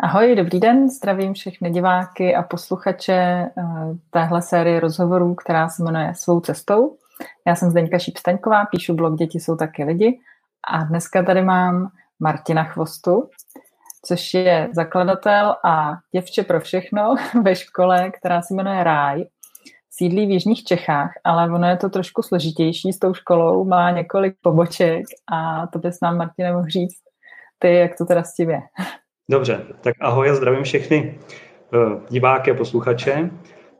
Ahoj, dobrý den, zdravím všechny diváky a posluchače eh, téhle série rozhovorů, která se jmenuje Svou cestou. Já jsem Zdeňka Šípstaňková, píšu blog Děti jsou taky lidi a dneska tady mám Martina Chvostu, což je zakladatel a děvče pro všechno ve škole, která se jmenuje Ráj. Sídlí v Jižních Čechách, ale ono je to trošku složitější s tou školou, má několik poboček a to bys nám, Martine, mohl říct ty, jak to teda s tím je. Dobře, tak ahoj a zdravím všechny eh, diváky a posluchače.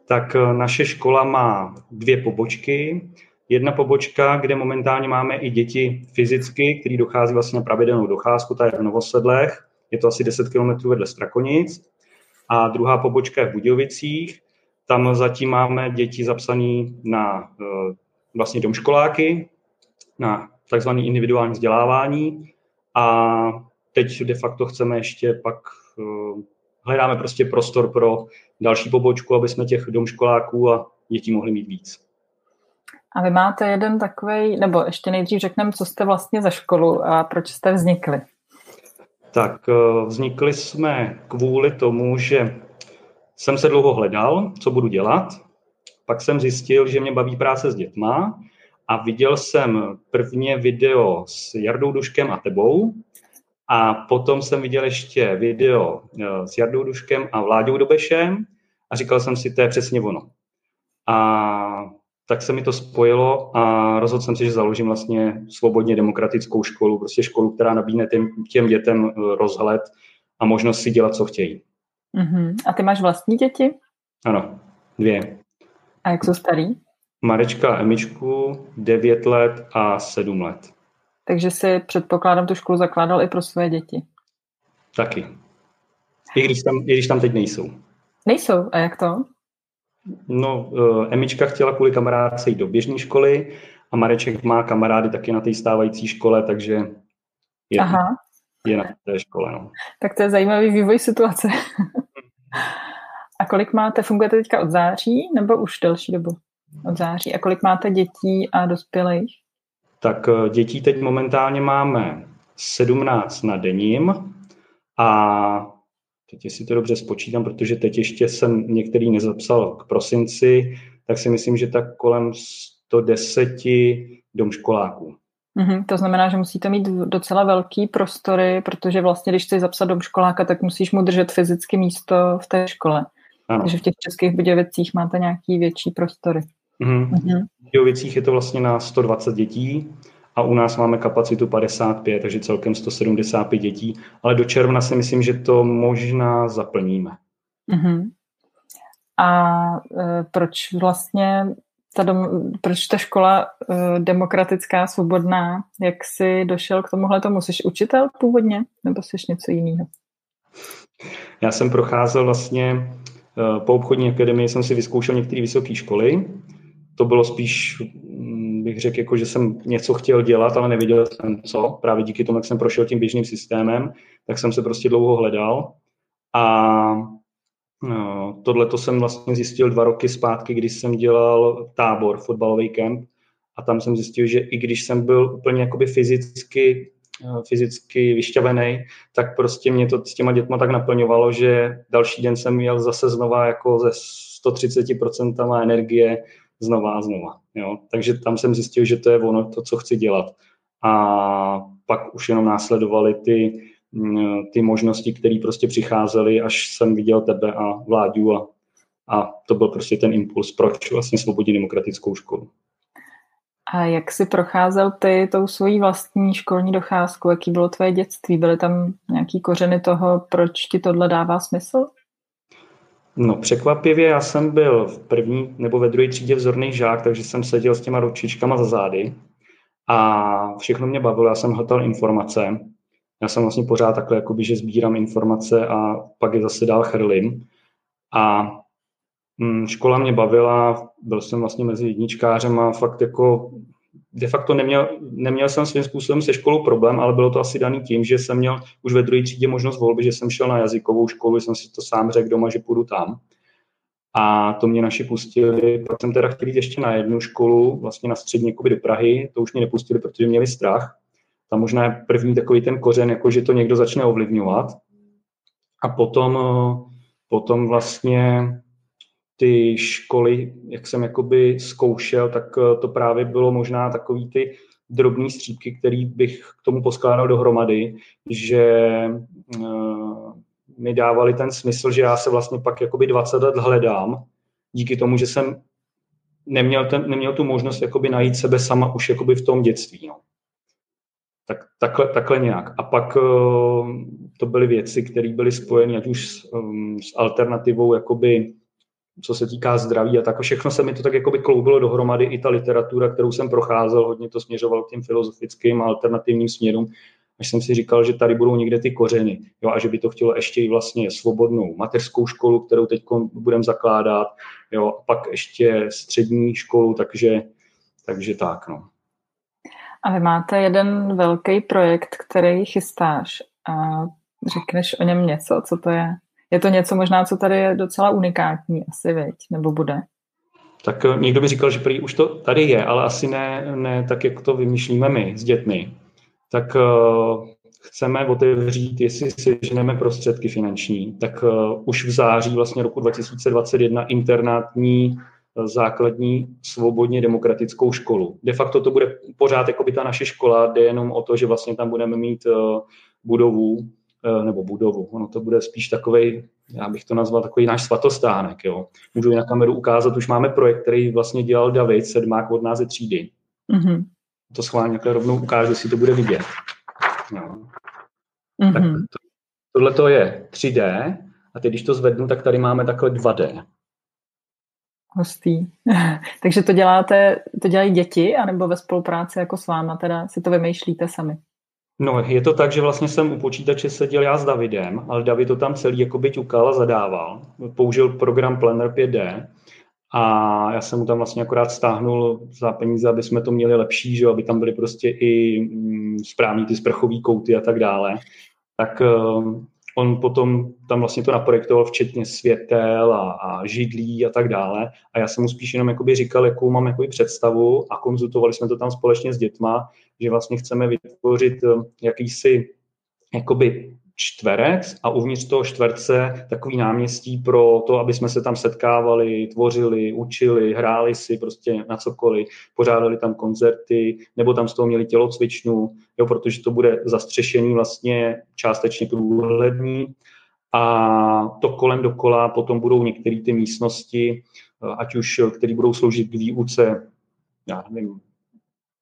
Tak eh, naše škola má dvě pobočky. Jedna pobočka, kde momentálně máme i děti fyzicky, který dochází vlastně na pravidelnou docházku, ta je v Novosedlech, je to asi 10 km vedle Strakonic. A druhá pobočka je v Budějovicích, tam zatím máme děti zapsané na eh, vlastně domškoláky, na takzvané individuální vzdělávání a teď de facto chceme ještě pak, uh, hledáme prostě prostor pro další pobočku, aby jsme těch domškoláků a dětí mohli mít víc. A vy máte jeden takový, nebo ještě nejdřív řekneme, co jste vlastně za školu a proč jste vznikli? Tak uh, vznikli jsme kvůli tomu, že jsem se dlouho hledal, co budu dělat. Pak jsem zjistil, že mě baví práce s dětma a viděl jsem prvně video s Jardou Duškem a tebou, a potom jsem viděl ještě video eh, s Jardou Duškem a Vláďou Dobešem a říkal jsem si, to je přesně ono. A tak se mi to spojilo a rozhodl jsem si, že založím vlastně svobodně demokratickou školu, prostě školu, která nabídne těm, těm dětem eh, rozhled a možnost si dělat, co chtějí. Uh-huh. A ty máš vlastní děti? Ano, dvě. A jak jsou starý? Marečka a Emičku, 9 let a 7 let. Takže si předpokládám tu školu zakládal i pro své děti. Taky. I když tam, i když tam teď nejsou. Nejsou? A jak to? No, uh, Emička chtěla kvůli kamarádce jít do běžné školy a Mareček má kamarády taky na té stávající škole, takže je, Aha. je na té škole. No. Tak to je zajímavý vývoj situace. a kolik máte, fungujete teďka od září nebo už delší dobu? Od září. A kolik máte dětí a dospělých? Tak eh, dětí teď momentálně máme 17 na denním a teď si to dobře spočítám, protože teď ještě jsem některý nezapsal k prosinci, tak si myslím, že tak kolem 110 domškoláků. Mm-hmm, to znamená, že musíte mít docela velký prostory, protože vlastně, když chceš zapsat domškoláka, tak musíš mu držet fyzicky místo v té škole. Ano. Takže v těch českých Budějovicích máte nějaký větší prostory. Mm-hmm. Mm-hmm. V je to vlastně na 120 dětí a u nás máme kapacitu 55, takže celkem 175 dětí, ale do června si myslím, že to možná zaplníme. Mm-hmm. A e, proč vlastně ta, dom, proč ta škola e, demokratická, svobodná, jak jsi došel k tomuhle tomu? Jsi učitel původně, nebo jsi něco jiného? Já jsem procházel vlastně e, po obchodní akademii, jsem si vyzkoušel některé vysoké školy, to bylo spíš, mm, bych řekl, jako, že jsem něco chtěl dělat, ale nevěděl jsem co. Právě díky tomu, jak jsem prošel tím běžným systémem, tak jsem se prostě dlouho hledal. A no, tohle to jsem vlastně zjistil dva roky zpátky, když jsem dělal tábor, fotbalový kemp, a tam jsem zjistil, že i když jsem byl úplně jakoby fyzicky, eh, fyzicky vyšťavený, tak prostě mě to s těma dětma tak naplňovalo, že další den jsem měl zase znova jako ze 130% energie, znova a znova. Jo? Takže tam jsem zjistil, že to je ono, to, co chci dělat. A pak už jenom následovaly ty, mm, ty možnosti, které prostě přicházely, až jsem viděl tebe a vládu a, a to byl prostě ten impuls, proč vlastně svobodně demokratickou školu. A jak jsi procházel ty tou svojí vlastní školní docházku? Jaký bylo tvoje dětství? Byly tam nějaký kořeny toho, proč ti tohle dává smysl? No překvapivě, já jsem byl v první nebo ve druhé třídě vzorný žák, takže jsem seděl s těma ručičkama za zády a všechno mě bavilo, já jsem hledal informace. Já jsem vlastně pořád takhle, jakoby, že sbírám informace a pak je zase dál chrlím. A hm, škola mě bavila, byl jsem vlastně mezi jedničkářem a fakt jako de facto neměl, neměl jsem svým způsobem se školou problém, ale bylo to asi daný tím, že jsem měl už ve druhé třídě možnost volby, že jsem šel na jazykovou školu, jsem si to sám řekl doma, že půjdu tam. A to mě naši pustili. Pak jsem teda chtěl jít ještě na jednu školu, vlastně na střední do Prahy, to už mě nepustili, protože měli strach. Tam možná je první takový ten kořen, jako že to někdo začne ovlivňovat. A potom, potom vlastně ty školy, jak jsem jakoby zkoušel, tak to právě bylo možná takový ty drobný střípky, který bych k tomu poskládal dohromady, že mi dávali ten smysl, že já se vlastně pak jakoby 20 let hledám, díky tomu, že jsem neměl, ten, neměl tu možnost jakoby najít sebe sama už jakoby v tom dětství. No. Tak, takhle, takhle nějak. A pak uh, to byly věci, které byly spojeny ať už s, um, s alternativou, jakoby, co se týká zdraví a tak. Všechno se mi to tak jakoby kloubilo dohromady, i ta literatura, kterou jsem procházel, hodně to směřoval k těm filozofickým alternativním směrům až jsem si říkal, že tady budou někde ty kořeny jo, a že by to chtělo ještě i vlastně svobodnou mateřskou školu, kterou teď budeme zakládat, jo, a pak ještě střední školu, takže, takže tak. No. A vy máte jeden velký projekt, který chystáš. A řekneš o něm něco, co to je? Je to něco možná, co tady je docela unikátní asi, veď, nebo bude? Tak eh, někdo by říkal, že prý už to tady je, ale asi ne, ne tak, jak to vymýšlíme my s dětmi tak uh, chceme otevřít, jestli si ženeme prostředky finanční, tak uh, už v září vlastně roku 2021 internátní základní svobodně demokratickou školu. De facto to bude pořád jako by ta naše škola, jde jenom o to, že vlastně tam budeme mít uh, budovu, nebo budovu. Ono to bude spíš takový, já bych to nazval takový náš svatostánek. Jo. Můžu na kameru ukázat, už máme projekt, který vlastně dělal David, sedmák od nás ze třídy. Mm-hmm to schválně takhle rovnou ukážu, jestli to bude vidět. No. Mm-hmm. Tak to, tohle to je 3D a teď, když to zvednu, tak tady máme takhle 2D. Hustý. Takže to děláte, to dělají děti, anebo ve spolupráci jako s váma, teda si to vymýšlíte sami? No, je to tak, že vlastně jsem u počítače seděl já s Davidem, ale David to tam celý jako by ťukal a zadával. Použil program Planner 5D a já jsem mu tam vlastně akorát stáhnul za peníze, aby jsme to měli lepší, že aby tam byly prostě i mm, správní ty sprchový kouty a tak dále. Tak uh, on potom tam vlastně to naprojektoval včetně světel a, a židlí a tak dále. A já jsem mu spíš jenom jakoby říkal, jakou mám jakoby představu a konzultovali jsme to tam společně s dětma, že vlastně chceme vytvořit uh, jakýsi jakoby čtverec a uvnitř toho čtverce takový náměstí pro to, aby jsme se tam setkávali, tvořili, učili, hráli si prostě na cokoliv, pořádali tam koncerty, nebo tam z toho měli tělocvičnu, jo, protože to bude zastřešený vlastně částečně průhlední a to kolem dokola potom budou některé ty místnosti, ať už, které budou sloužit k výuce, já nevím,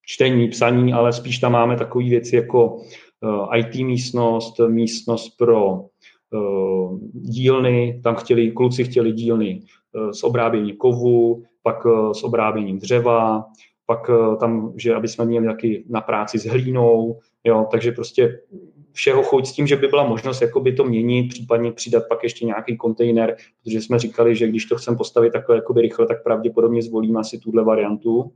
čtení, psaní, ale spíš tam máme takové věci jako Eh, IT místnost, místnost pro eh, dílny, tam chtěli, kluci chtěli dílny eh, s obráběním kovu, pak s obráběním dřeva, pak tam, že aby jsme měli taky na práci s hlínou, jo, takže prostě všeho chuť s tím, že by byla možnost jakoby to měnit, případně přidat pak ještě nějaký kontejner, protože jsme říkali, že když to chceme postavit takhle jakoby rychle, tak pravděpodobně zvolíme asi tuhle variantu.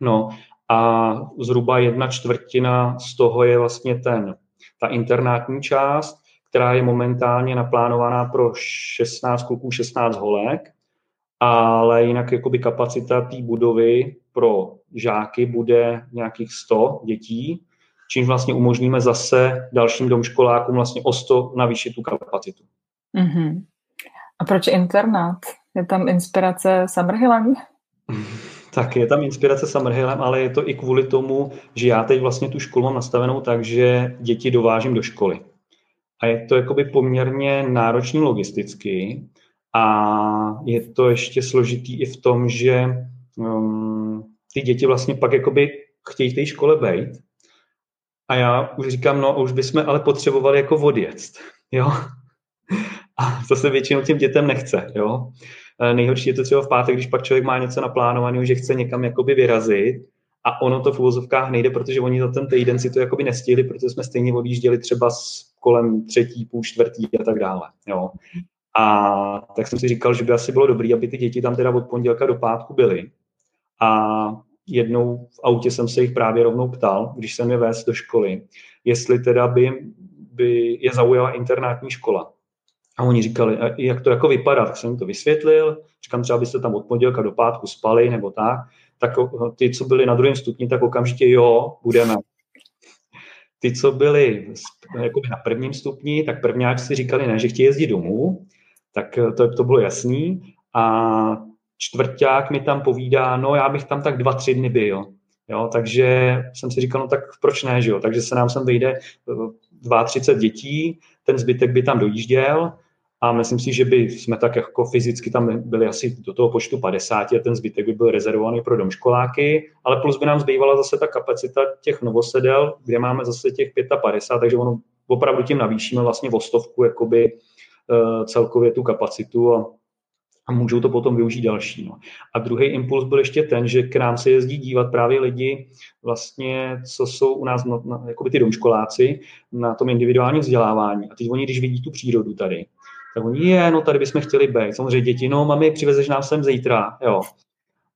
No a zhruba jedna čtvrtina z toho je vlastně ten, ta internátní část, která je momentálně naplánovaná pro 16 kluků, 16 holek, ale jinak jakoby kapacita té budovy pro žáky bude nějakých 100 dětí, čím vlastně umožníme zase dalším domškolákům vlastně o 100 navýšit tu kapacitu. Mm-hmm. A proč internát? Je tam inspirace Summerhillem? Tak je tam inspirace Summerhillem, ale je to i kvůli tomu, že já teď vlastně tu školu mám nastavenou tak, že děti dovážím do školy. A je to jakoby poměrně náročný logisticky a je to ještě složitý i v tom, že um, ty děti vlastně pak jakoby chtějí v té škole být. A já už říkám, no už bychom ale potřebovali jako odjet. Jo? A to se většinou těm dětem nechce. Jo? Eh, nejhorší je to třeba v pátek, když pak člověk má něco naplánovaného, že chce někam jakoby vyrazit a ono to v uvozovkách nejde, protože oni za ten týden si to jakoby nestihli, protože jsme stejně odjížděli třeba s kolem třetí, půl čtvrtý a tak dále. Jo. A tak jsem si říkal, že by asi bylo dobré, aby ty děti tam teda od pondělka do pátku byly. A jednou v autě jsem se jich právě rovnou ptal, když jsem je vést do školy, jestli teda by, by je zaujala internátní škola. A oni říkali, jak to jako vypadá, tak jsem jim to vysvětlil, říkám třeba, byste tam od pondělka do pátku spali nebo tak, tak ty, co byli na druhém stupni, tak okamžitě jo, budeme. ty, co byli jakoby na prvním stupni, tak prvňáci si říkali ne, že chtějí jezdit domů, tak to, to bylo jasný. A čtvrták mi tam povídá, no já bych tam tak dva, tři dny byl. Jo, takže jsem si říkal, no tak proč ne, že jo? Takže se nám sem vyjde 32 dětí, ten zbytek by tam dojížděl a myslím si, že by jsme tak jako fyzicky tam byli asi do toho počtu 50 a ten zbytek by byl rezervovaný pro domškoláky, ale plus by nám zbývala zase ta kapacita těch novosedel, kde máme zase těch 55, takže ono opravdu tím navýšíme vlastně o stovku jakoby uh, celkově tu kapacitu a a můžou to potom využít další. No. A druhý impuls byl ještě ten, že k nám se jezdí dívat právě lidi, vlastně, co jsou u nás, no, no, jakoby ty domškoláci, na tom individuálním vzdělávání. A teď oni, když vidí tu přírodu tady, tak oni, je, no tady bychom chtěli být. Samozřejmě děti, no mami, přivezeš nám sem zítra, jo.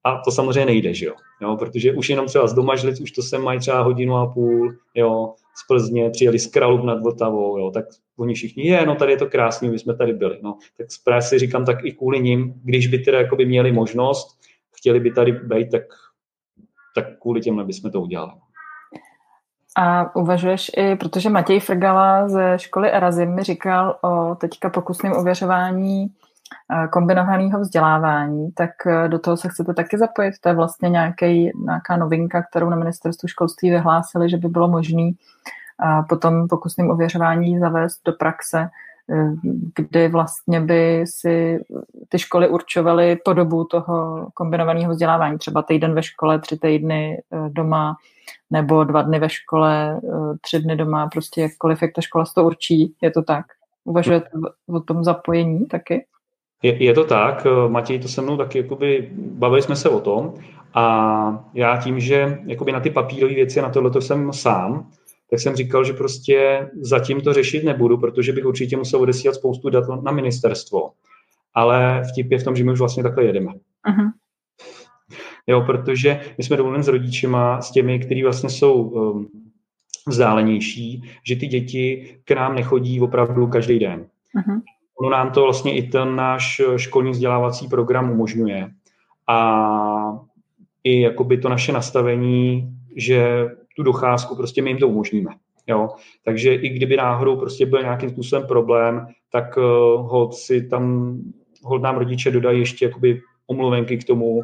A to samozřejmě nejde, že jo? jo protože už jenom třeba z Domažlic, už to sem mají třeba hodinu a půl, jo, z Plzně, přijeli z Kralub nad Vltavou, jo, tak oni všichni, je, no tady je to krásný, my jsme tady byli, no. Tak právě si říkám, tak i kvůli ním, když by teda jakoby měli možnost, chtěli by tady být, tak, tak kvůli těmhle bychom to udělali. A uvažuješ i, protože Matěj Frgala ze školy Erazim mi říkal o teďka pokusném ověřování eh, kombinovaného vzdělávání, tak eh, do toho se chcete taky zapojit? To je vlastně nějaký, nějaká novinka, kterou na ministerstvu školství vyhlásili, že by bylo možné potom pokusným ověřování zavést do praxe, eh, kdy vlastně by si ty školy určovaly podobu toho kombinovaného vzdělávání, třeba týden ve škole, tři týdny doma, nebo dva dny ve škole, eh, tři dny doma, prostě jakkoliv, jak ta škola to určí, je to tak. Uvažujete o tom zapojení taky? Je, je to tak, eh, Matěj to se mnou taky, jakoby, bavili jsme se o tom a já tím, že jakoby na ty papírové věci, na tohle jsem sám, tak jsem říkal, že prostě zatím to řešit nebudu, protože bych určitě musel odesílat spoustu dat na ministerstvo. Ale vtip je v tom, že my už vlastně takhle jedeme. Uh-huh. Jo, protože my jsme domluveni s rodičima, s těmi, kteří vlastně jsou um, vzdálenější, že ty děti k nám nechodí opravdu každý den. Uh-huh. Ono nám to vlastně i ten náš školní vzdělávací program umožňuje. A i jakoby to naše nastavení, že tu docházku prostě my jim to umožníme. Jo? Takže i kdyby náhodou prostě byl nějakým způsobem problém, tak uh, hod si tam, hod nám rodiče dodají ještě jakoby omluvenky k tomu,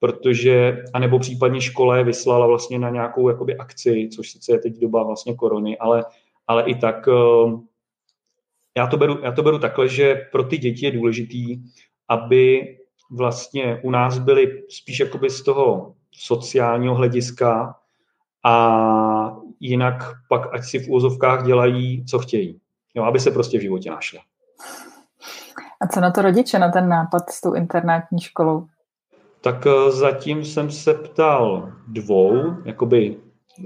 protože, anebo případně škole vyslala vlastně na nějakou jakoby akci, což sice je teď doba vlastně korony, ale, ale i tak eh, já to, beru, já to beru takhle, že pro ty děti je důležitý, aby vlastně u nás byly spíš jakoby z toho sociálního hlediska a jinak pak ať si v úzovkách dělají, co chtějí. Jo, aby se prostě v životě našli. A co na to rodiče, na ten nápad s tou internátní školou? Tak eh, zatím jsem se ptal dvou, jakoby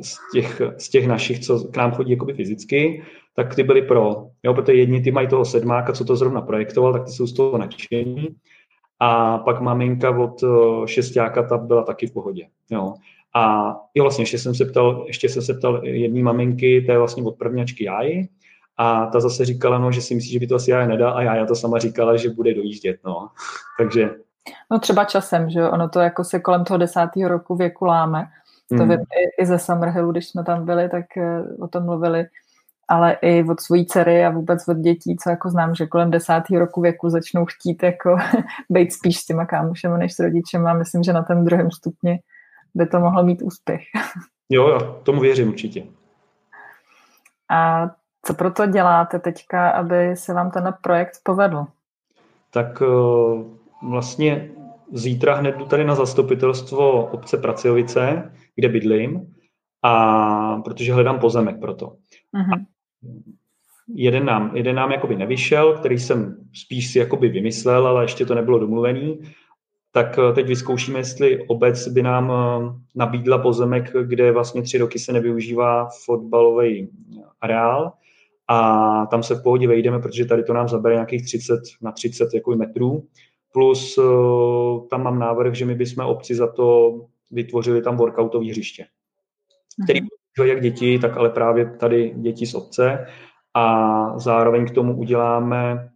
z těch, z těch našich, co k nám chodí jakoby fyzicky, tak ty byly pro. Jo, protože jedni ty mají toho sedmáka, co to zrovna projektoval, tak ty jsou z toho nadšení. A pak maminka od eh, šestáka, ta byla taky v pohodě. Jo. A jo, vlastně ještě jsem se ptal, ještě jsem se ptal jedné maminky, to je vlastně od prvňačky Jáji, a ta zase říkala, no, že si myslí, že by to asi Jája nedá a já to sama říkala, že bude dojíždět. No. Takže No třeba časem, že? Ono to jako se kolem toho desátého roku věku láme. To mm. i, i ze Summerhillu, když jsme tam byli, tak uh, o tom mluvili. Ale i od svojí dcery a vůbec od dětí, co jako znám, že kolem desátého roku věku začnou chtít jako být spíš s těma kámošema než s rodičem a myslím, že na tom druhém stupni by to mohlo mít úspěch. jo, jo, tomu věřím určitě. A co proto děláte teďka, aby se vám ten projekt povedl? Tak uh vlastně zítra hned jdu tady na zastupitelstvo obce Praciovice, kde bydlím, a protože hledám pozemek pro to. Uh-huh. jeden nám, jeden nám jakoby nevyšel, který jsem spíš si jakoby vymyslel, ale ještě to nebylo domluvený, tak eh, teď vyzkoušíme, jestli obec by nám eh, nabídla pozemek, kde vlastně tři roky se nevyužívá fotbalový areál a tam se v pohodě vejdeme, protože tady to nám zabere nějakých 30 na 30 jako metrů Plus tam mám návrh, že my bychom obci za to vytvořili tam workoutové hřiště, který mm-hmm. jak děti, tak ale právě tady děti z obce. A zároveň k tomu uděláme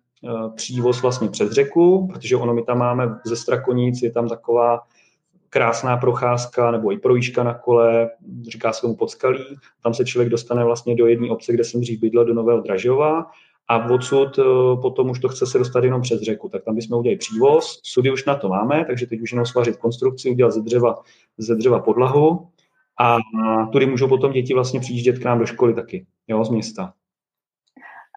přívoz vlastně přes řeku, protože ono my tam máme ze Strakonic, je tam taková krásná procházka nebo i projížka na kole, říká se tomu podskalí. Tam se člověk dostane vlastně do jedné obce, kde jsem dřív bydlel, do Nového Dražova a odsud eh, potom už to chce se dostat jenom přes řeku. Tak tam bychom udělali přívoz, sudy už na to máme, takže teď už jenom svařit konstrukci, udělat ze dřeva, ze dřeva podlahu a tudy můžou potom děti vlastně přijíždět k nám do školy taky, jo, z města.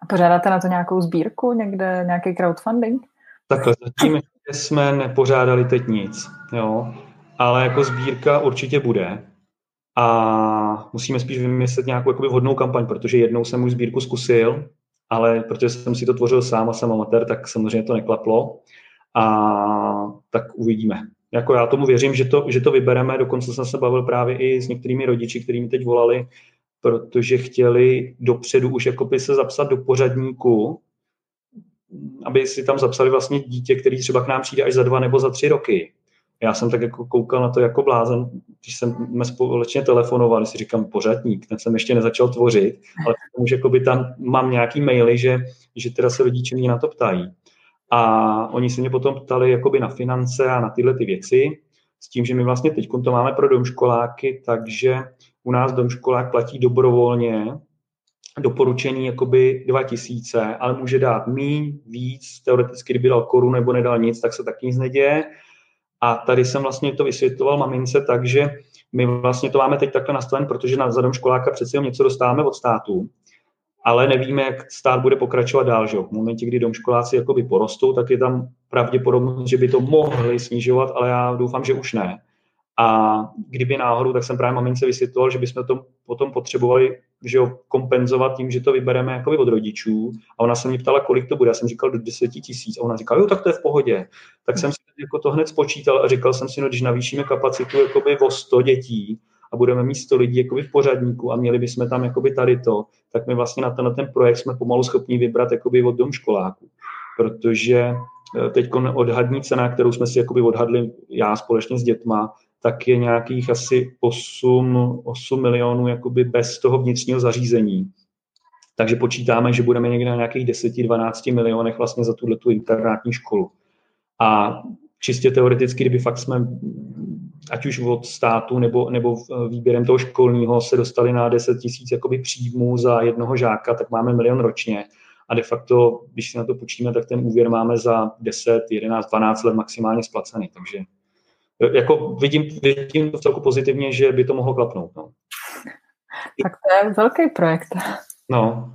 A pořádáte na to nějakou sbírku, někde nějaký crowdfunding? Takhle, zatím jsme nepořádali teď nic, jo, ale jako sbírka určitě bude a musíme spíš vymyslet nějakou jakoby vhodnou kampaň, protože jednou jsem už sbírku zkusil, ale protože jsem si to tvořil sám a jsem amatér, tak samozřejmě to neklaplo a tak uvidíme. Jako já tomu věřím, že to, že to vybereme, dokonce jsem se bavil právě i s některými rodiči, kteří mi teď volali, protože chtěli dopředu už jako by se zapsat do pořadníku, aby si tam zapsali vlastně dítě, který třeba k nám přijde až za dva nebo za tři roky. Já jsem tak jako koukal na to jako blázen, když jsme společně telefonovali, si říkám pořadník, ten jsem ještě nezačal tvořit, ale už jako by tam mám nějaký maily, že, že teda se rodiče mě na to ptají. A oni se mě potom ptali jakoby na finance a na tyhle ty věci, s tím, že my vlastně teď to máme pro domškoláky, takže u nás domškolák platí dobrovolně doporučení jakoby 2000, ale může dát míň, víc, teoreticky kdyby dal korunu nebo nedal nic, tak se taky nic neděje. A tady jsem vlastně to vysvětloval mamince tak, že my vlastně to máme teď takhle nastaven, protože na zadom školáka přeci něco dostáváme od státu, ale nevíme, jak stát bude pokračovat dál. Že? V momentě, kdy domškoláci jakoby porostou, tak je tam pravděpodobnost, že by to mohli snižovat, ale já doufám, že už ne. A kdyby náhodou, tak jsem právě mamince vysvětloval, že bychom to potom potřebovali že jo, kompenzovat tím, že to vybereme jakoby od rodičů. A ona se mě ptala, kolik to bude. Já jsem říkal do 10 tisíc. A ona říkala, jo, tak to je v pohodě. Tak jsem si jako to hned spočítal a říkal jsem si, no, když navýšíme kapacitu jakoby o 100 dětí a budeme mít 100 lidí jakoby v pořadníku a měli bychom tam jakoby tady to, tak my vlastně na ten, ten projekt jsme pomalu schopni vybrat jakoby od dom školáků. Protože eh, teď odhadní cena, kterou jsme si jakoby odhadli já společně s dětma, tak je nějakých asi 8, 8 milionů jakoby bez toho vnitřního zařízení. Takže počítáme, že budeme někde na nějakých 10-12 milionech vlastně za tuhle tu internátní školu. A čistě teoreticky, kdyby fakt jsme ať už od státu nebo, nebo výběrem toho školního se dostali na 10 tisíc příjmů za jednoho žáka, tak máme milion ročně. A de facto, když si na to počíme, tak ten úvěr máme za 10, 11, 12 let maximálně splacený. Takže jako vidím, vidím to celku pozitivně, že by to mohlo klapnout. No. Tak to je velký projekt. No.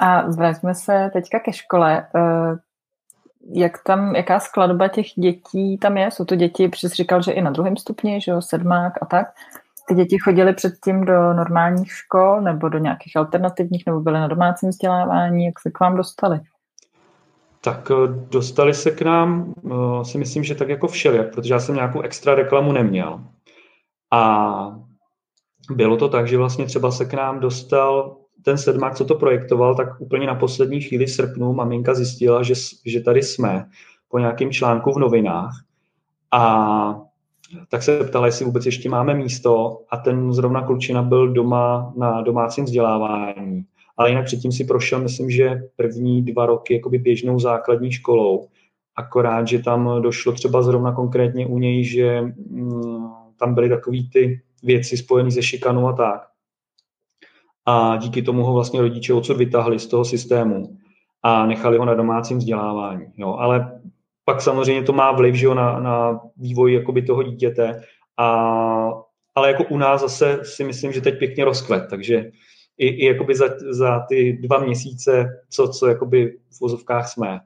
A vraťme se teďka ke škole. Eh, jak tam, jaká skladba těch dětí tam je? Jsou to děti, přes říkal, že i na druhém stupni, že jo, sedmák a tak. Ty děti chodily předtím do normálních škol nebo do nějakých alternativních, nebo byly na domácím vzdělávání, jak se k vám dostali? Tak eh, dostali se k nám, eh, si myslím, že tak jako všelijak, protože já jsem nějakou extra reklamu neměl. A bylo to tak, že vlastně třeba se k nám dostal ten sedmák, co to projektoval, tak úplně na poslední chvíli srpnu maminka zjistila, že, že tady jsme po nějakém článku v novinách. A tak se ptala, jestli vůbec ještě máme místo. A ten zrovna klučina byl doma na domácím vzdělávání ale jinak předtím si prošel, myslím, že první dva roky jakoby běžnou základní školou, akorát, že tam došlo třeba zrovna konkrétně u něj, že mm, tam byly takové ty věci spojené se šikanou a tak. A díky tomu ho vlastně rodiče odsud vytáhli z toho systému a nechali ho na domácím vzdělávání. Jo. Ale pak samozřejmě to má vliv že jo, na, na vývoj jakoby toho dítěte, a, ale jako u nás zase si myslím, že teď pěkně rozkvet, takže i, i jakoby za, za ty dva měsíce, co, co jakoby v vozovkách jsme.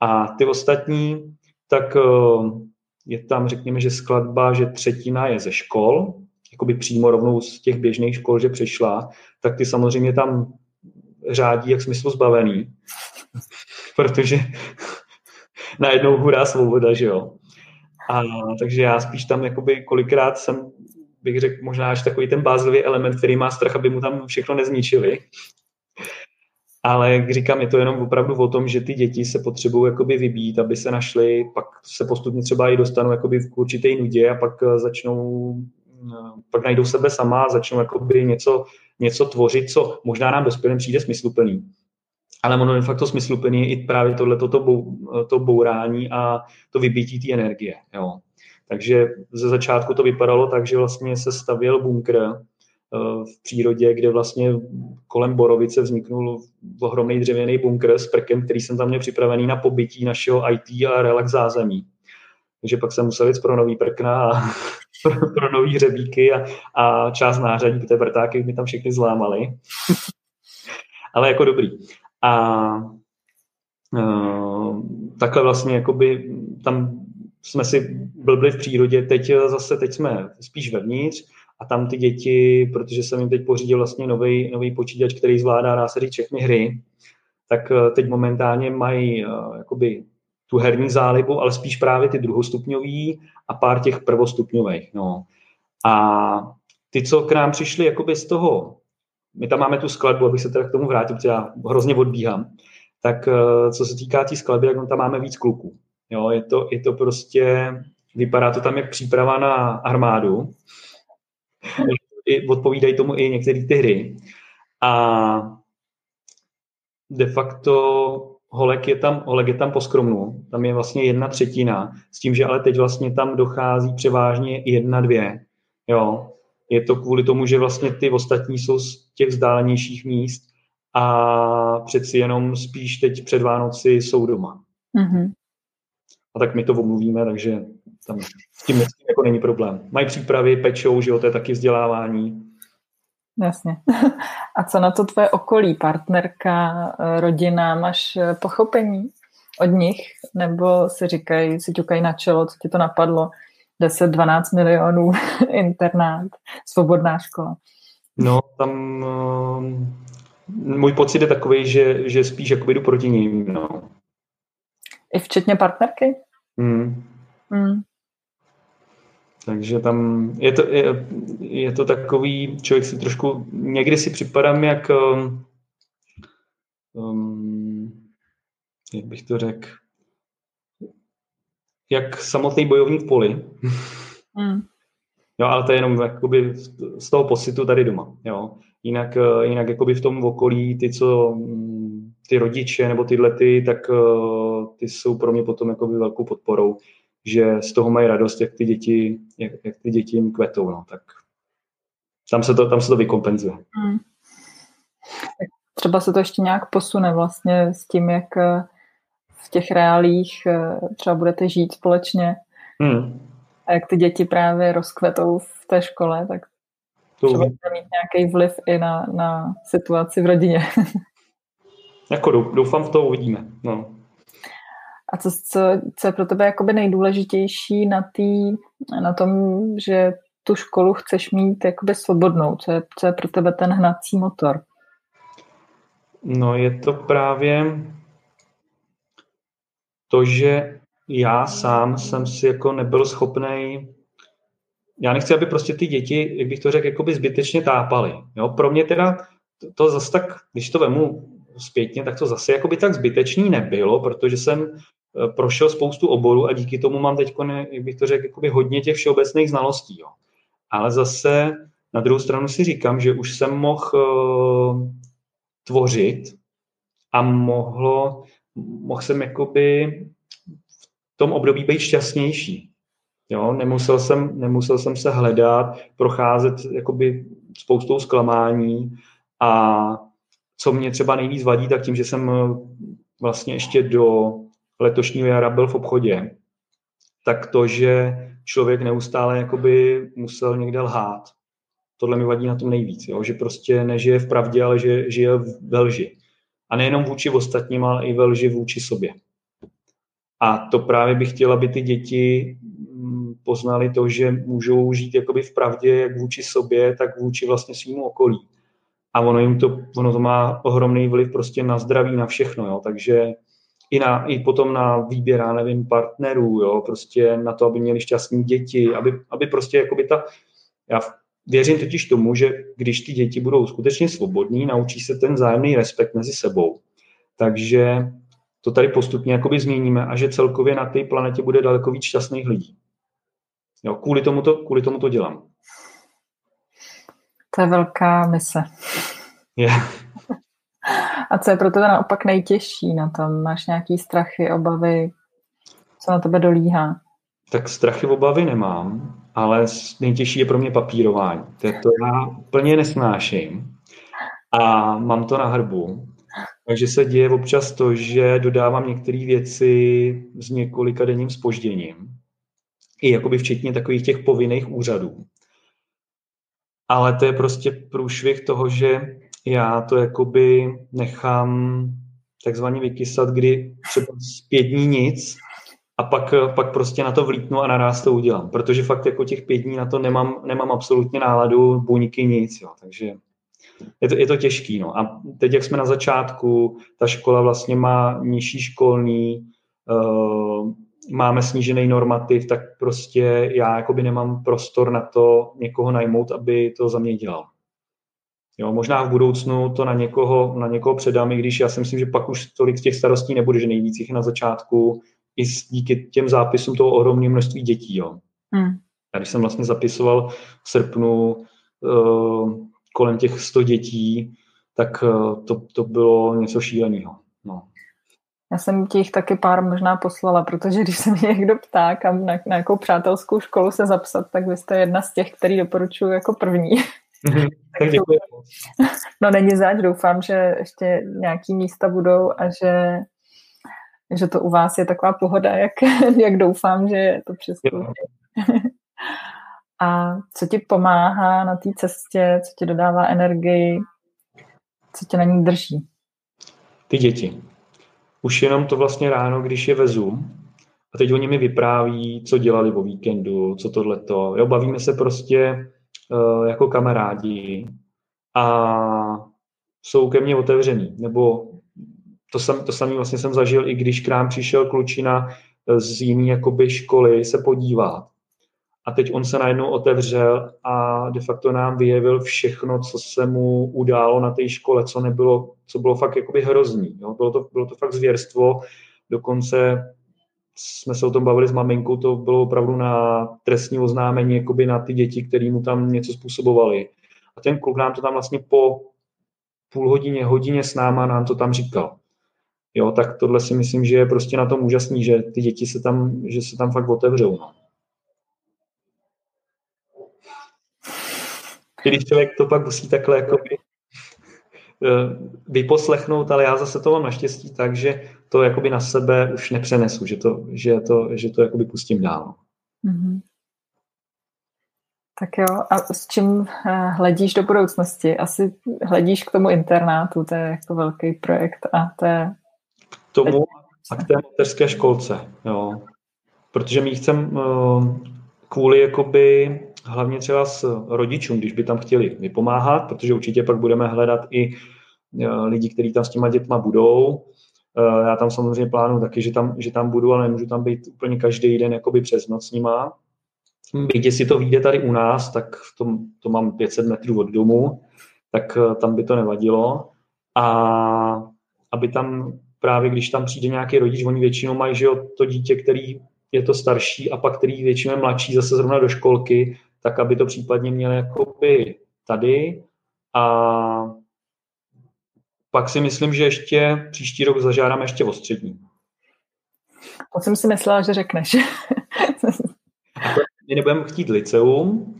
A ty ostatní, tak eh, je tam, řekněme, že skladba, že třetina je ze škol, jakoby přímo rovnou z těch běžných škol, že přišla, tak ty samozřejmě tam řádí jak smyslu zbavený, protože najednou hurá svoboda, že jo. A, takže já spíš tam jakoby kolikrát jsem bych řekl, možná až takový ten bázový element, který má strach, aby mu tam všechno nezničili. Ale jak říkám, je to jenom opravdu o tom, že ty děti se potřebují jakoby vybít, aby se našly, pak se postupně třeba i dostanou jakoby v určité nudě a pak eh, začnou, eh, pak najdou sebe sama a začnou jakoby něco, něco tvořit, co možná nám dospělým přijde smysluplný. ale ono de facto smysluplný je i právě tohle to, to bourání a to vybití té energie. Jo. Takže ze začátku to vypadalo tak, že vlastně se stavěl bunkr eh, v přírodě, kde vlastně kolem Borovice vzniknul ohromný dřevěný bunkr s prkem, který jsem tam měl připravený na pobytí našeho IT a relax zázemí. Takže pak jsem musel jít pro nový prkna a pro, pro nový hřebíky a, a část nářadí, protože vrtáky mi tam všechny zlámali. Ale jako dobrý. A uh, takhle vlastně jakoby tam jsme si blbli v přírodě, teď zase, teď jsme spíš vevnitř a tam ty děti, protože jsem jim teď pořídil vlastně nový, nový počítač, který zvládá, dá se říct, všechny hry, tak eh, teď momentálně mají uh, jakoby tu herní zálibu, ale spíš právě ty druhostupňový a pár těch prvostupňových. No. A ty, co k nám přišli jakoby z toho, my tam máme tu skladbu, abych se teda k tomu vrátil, protože já hrozně odbíhám, tak eh, co se týká té skladby, tak tam máme víc kluků. Jo, je to, je to prostě, vypadá to tam jak příprava na armádu. Odpovídají tomu i některé ty hry. A de facto holek je tam, holek je tam poskromnu, tam je vlastně jedna třetina, s tím, že ale teď vlastně tam dochází převážně jedna, dvě. Jo. Je to kvůli tomu, že vlastně ty ostatní jsou z těch vzdálenějších míst a přeci jenom spíš teď před Vánoci jsou doma. Mm-hmm. A tak my to omluvíme, takže tam s tím jako není problém. Mají přípravy, pečou, že jo, to je taky vzdělávání. Jasně. A co na to tvoje okolí, partnerka, eh, rodina, máš eh, pochopení od nich? Nebo si říkají, si ťukají na čelo, co ti to napadlo? 10-12 milionů, internát, svobodná škola. No, tam uh, můj pocit je takový, že, že spíš jakoby jdu proti ním, no. I včetně partnerky? Mm. Mm. Takže tam je to, je, je to takový, člověk si trošku, někdy si připadám jak, um, um jak bych to řekl, jak samotný bojovník v poli. Mm. Jo, ale to je jenom jakoby z toho pocitu tady doma. Jo. Jinak, eh, jinak jakoby v tom okolí ty, co mm, ty rodiče nebo tyhle ty, tak eh, ty jsou pro mě potom jakoby velkou podporou že z toho mají radost, jak ty děti, jak, jak ty děti jim kvetou, no, tak tam se to, tam se to vykompenzuje. Hmm. Třeba se to ještě nějak posune vlastně s tím, jak eh, v těch reálích eh, třeba budete žít společně hmm. a jak ty děti právě rozkvetou v té škole, tak to třeba bude mít nějaký vliv i na, na situaci v rodině. jako doufám v to uvidíme. No. A co, co, co je pro tebe jakoby nejdůležitější na, tý, na tom, že tu školu chceš mít jakoby svobodnou? Co je, co je pro tebe ten hnací motor? No je to právě to, že já sám jsem si jako nebyl schopný já nechci, aby prostě ty děti, jak bych to řekl, jakoby zbytečně tápaly. Jo? Pro mě teda to, to zase tak, když to vemu zpětně, tak to zase jakoby tak zbytečný nebylo, protože jsem Eh, prošel spoustu oborů a díky tomu mám teď, jak bych to řekl, jakoby hodně těch všeobecných znalostí. Jo. Ale zase na druhou stranu si říkám, že už jsem mohl uh, tvořit a mohlo, mohl jsem jakoby v tom období být šťastnější. Jo, nemusel jsem, nemusel jsem se hledat, procházet jakoby spoustou zklamání a co mě třeba nejvíc vadí, tak tím, že jsem eh, vlastně ještě do letošního jara byl v obchodě, tak to, že člověk neustále jakoby musel někde lhát, tohle mi vadí na tom nejvíc, jo? že prostě nežije v pravdě, ale že žije ve lži. A nejenom vůči ostatním, ale i ve lži vůči sobě. A to právě bych chtěla, aby ty děti mm, poznali to, že můžou žít jakoby v pravdě jak vůči sobě, tak vůči vlastně svýmu okolí. A ono jim to, ono to má ohromný vliv prostě na zdraví, na všechno. Jo? Takže i, na, i potom na výběr, já nevím, partnerů, jo, prostě na to, aby měli šťastní děti, aby, aby prostě jakoby ta, já věřím totiž tomu, že když ty děti budou skutečně svobodní, naučí se ten vzájemný respekt mezi sebou. Takže to tady postupně jakoby změníme a že celkově na té planetě bude daleko víc šťastných lidí. Jo, kvůli, tomu to, kvůli tomu to dělám. To je velká mise. Yeah. A co je pro tebe naopak nejtěžší na tom? Máš nějaký strachy, obavy? Co na tebe dolíhá? Tak strachy, obavy nemám, ale nejtěžší je pro mě papírování. To, je to já úplně nesnáším a mám to na hrbu. Takže se děje občas to, že dodávám některé věci s několika denním spožděním. I jakoby včetně takových těch povinných úřadů. Ale to je prostě průšvih toho, že já to jakoby nechám takzvaně vykysat, kdy třeba z pět dní nic a pak, pak prostě na to vlítnu a naraz to udělám. Protože fakt jako těch pět dní na to nemám, nemám absolutně náladu, buňky, nic. Jo. Takže je to, je to těžký. No. A teď, jak jsme na začátku, ta škola vlastně má nižší školní, uh, máme snížený normativ, tak prostě já jakoby nemám prostor na to někoho najmout, aby to za mě dělal. Jo, možná v budoucnu to na někoho, na někoho předám, i když já si myslím, že pak už tolik těch starostí nebude, že nejvíc jich na začátku, i díky těm zápisům toho ohromného množství dětí. Jo. Hmm. Já když jsem vlastně zapisoval v srpnu uh, kolem těch 100 dětí, tak uh, to, to bylo něco šíleného. No. Já jsem těch taky pár možná poslala, protože když se mě někdo ptá, kam na, na jakou přátelskou školu se zapsat, tak vy jste jedna z těch, který doporučuji jako první. Mhm. děkuji. No není zač, doufám, že ještě nějaký místa budou a že, že to u vás je taková pohoda, jak, jak doufám, že to přesto. a co ti pomáhá na té cestě, co ti dodává energii, co tě na ní drží? Ty děti. Už jenom to vlastně ráno, když je vezu, a teď oni mi vypráví, co dělali o víkendu, co tohleto. Jo, bavíme se prostě uh, jako kamarádi a jsou ke mně otevřený. Nebo to, sam, to vlastně jsem zažil, i když k nám přišel klučina z jiné jakoby školy se podívat. A teď on se najednou otevřel a de facto nám vyjevil všechno, co se mu událo na té škole, co nebylo, co bylo fakt jakoby hrozný. Jo? Bylo, to, bylo to fakt zvěrstvo, dokonce jsme se o tom bavili s maminkou, to bylo opravdu na trestní oznámení jakoby na ty děti, které mu tam něco způsobovali. A ten kluk nám to tam vlastně po půl hodině, hodině s náma nám to tam říkal. Jo, tak tohle si myslím, že je prostě na tom úžasný, že ty děti se tam, že se tam fakt otevřou. No. Když člověk to pak musí takhle jako vyposlechnout, ale já zase to mám naštěstí tak, že to jakoby na sebe už nepřenesu, že to, že to, že to jakoby pustím dál. Mm-hmm. Tak jo, a s čím eh, hledíš do budoucnosti? Asi hledíš k tomu internátu, to je jako velký projekt a to je... K tomu a k té mateřské školce, jo. Protože my chcem eh, kvůli jakoby hlavně třeba s rodičům, když by tam chtěli vypomáhat, protože určitě pak budeme hledat i eh, lidi, kteří tam s těma dětma budou. Já tam samozřejmě plánuju taky, že tam, že tam budu, ale nemůžu tam být úplně každý den jakoby přes noc s nima. Byť si to vyjde tady u nás, tak to, to mám 500 metrů od domu, tak eh, tam by to nevadilo. A aby tam právě, když tam přijde nějaký rodič, oni většinou mají že jo, to dítě, který je to starší a pak který většinou je mladší zase zrovna do školky, tak aby to případně měl jakoby tady. A pak si myslím, že ještě příští rok zažádáme ještě o střední. To jsem si myslela, že řekneš. my nebudeme chtít liceum,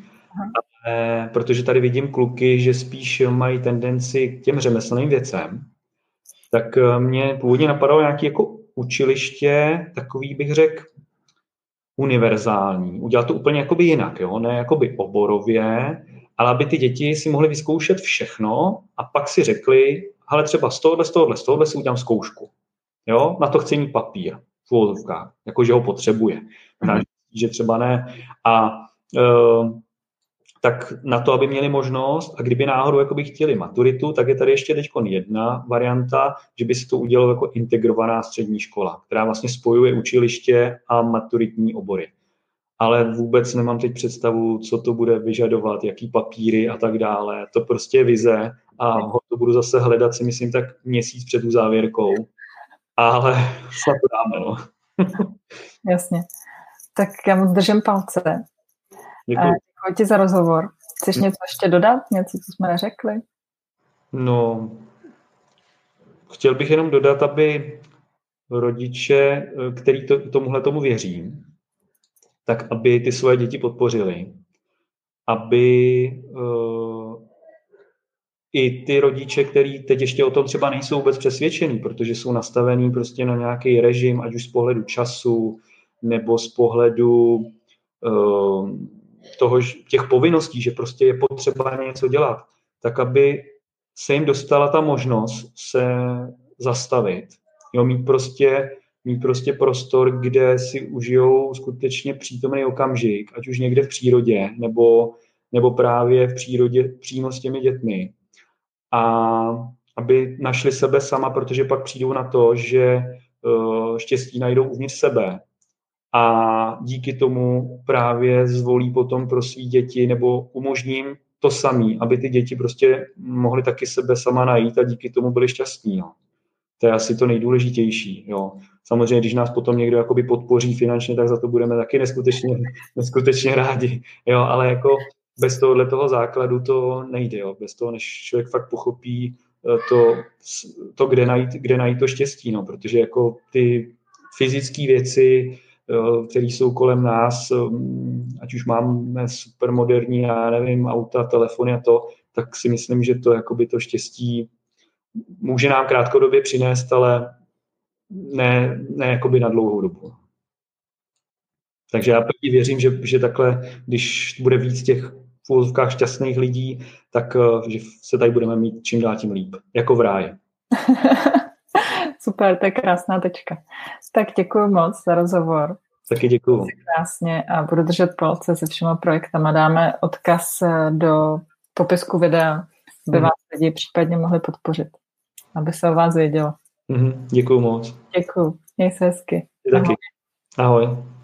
ale, protože tady vidím kluky, že spíš mají tendenci k těm řemeslným věcem, tak eh, mě původně napadalo nějaké jako učiliště, takový bych řekl univerzální. Udělat to úplně jakoby jinak, jo? ne jakoby oborově, ale aby ty děti si mohly vyzkoušet všechno a pak si řekli, ale třeba z tohohle, z tohohle, z tohohle si udělám zkoušku. Jo? Na to chci mít papír v jakože ho potřebuje. Mm-hmm že třeba ne. A uh, tak na to, aby měli možnost, a kdyby náhodou jakoby chtěli maturitu, tak je tady ještě teď jedna varianta, že by se to udělalo jako integrovaná střední škola, která vlastně spojuje učiliště a maturitní obory. Ale vůbec nemám teď představu, co to bude vyžadovat, jaký papíry a tak dále. To prostě je vize a ho to budu zase hledat si myslím tak měsíc před tu závěrkou. Ale snad to dáme, no. Jasně. Tak já moc držím palce. Děkuji. Děkuji ti za rozhovor. Chceš něco ještě dodat? Něco, co jsme neřekli? No, chtěl bych jenom dodat, aby rodiče, který to, tomuhle tomu věří, tak aby ty svoje děti podpořili, aby uh, i ty rodiče, kteří teď ještě o tom třeba nejsou vůbec přesvědčení, protože jsou nastavení prostě na nějaký režim, ať už z pohledu času, nebo z pohledu uh, toho, těch povinností, že prostě je potřeba něco dělat, tak aby se jim dostala ta možnost se zastavit. Jo, mít prostě, mít prostě prostor, kde si užijou skutečně přítomný okamžik, ať už někde v přírodě, nebo, nebo právě v přírodě přímo s těmi dětmi. A aby našli sebe sama, protože pak přijdou na to, že uh, štěstí najdou uvnitř sebe a díky tomu právě zvolí potom pro svý děti nebo umožním to samý, aby ty děti prostě mohly taky sebe sama najít a díky tomu byly šťastní. No. To je asi to nejdůležitější. Jo. Samozřejmě, když nás potom někdo jakoby podpoří finančně, tak za to budeme taky neskutečně, neskutečně rádi. Jo, ale jako bez tohohle toho základu to nejde. Jo. Bez toho, než člověk fakt pochopí eh, to, to kde, najít, kde najít to štěstí. No. Protože jako ty fyzické věci, Eh, které jsou kolem nás, eh, ať už máme supermoderní, já nevím, auta, telefony a to, tak si myslím, že to jakoby to štěstí může nám krátkodobě přinést, ale ne, ne jakoby na dlouhou dobu. Takže já pevně věřím, že, že takhle, když bude víc těch v šťastných lidí, tak eh, že se tady budeme mít čím dál tím líp, jako v ráji. Super, to je krásná tečka. Tak děkuji moc za rozhovor. Taky děkuji. Krásně a budu držet palce se všema projektama. Dáme odkaz eh, do popisku videa, aby hmm. vás lidi případně mohli podpořit, aby se o vás vědělo. Mm-hmm. Děkuji moc. Děkuji. Měj se hezky. Taky. Ahoj. Ahoj.